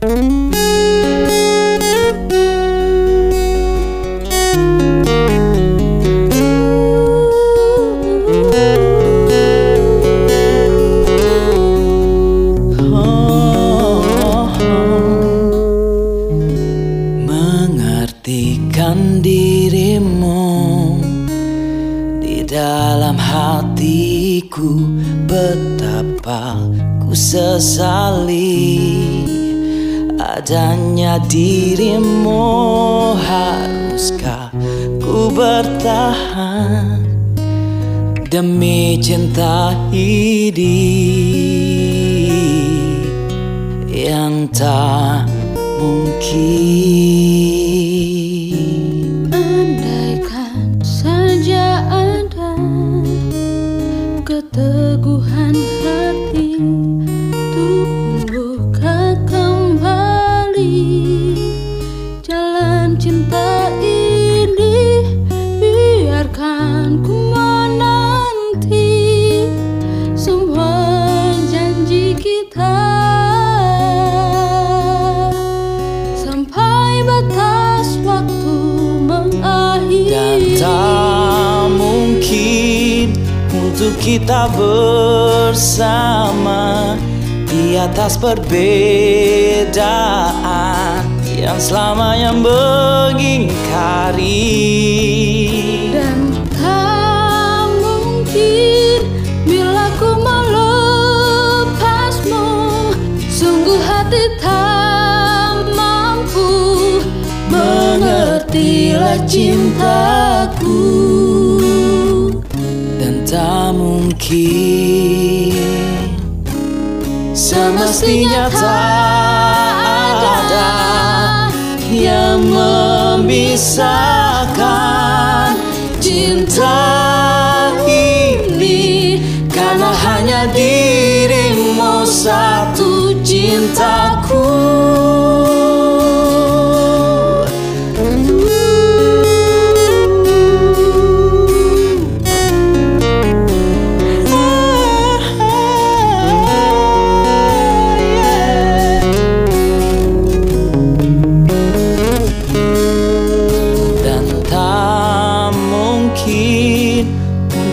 Mengertikan dirimu di dalam hatiku betapa ku sesali adanya dirimu haruskah ku bertahan? Demi cinta hidup yang tak mungkin kita bersama Di atas perbedaan yang selamanya mengingkari. Dan tak mungkin bila ku melepasmu Sungguh hati tak mampu Mengertilah cintaku tak mungkin Semestinya tak ada Yang memisahkan cinta ini. Karena hanya dirimu satu cintaku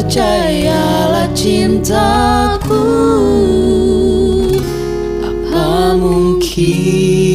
Percayalah cintaku Apa mungkin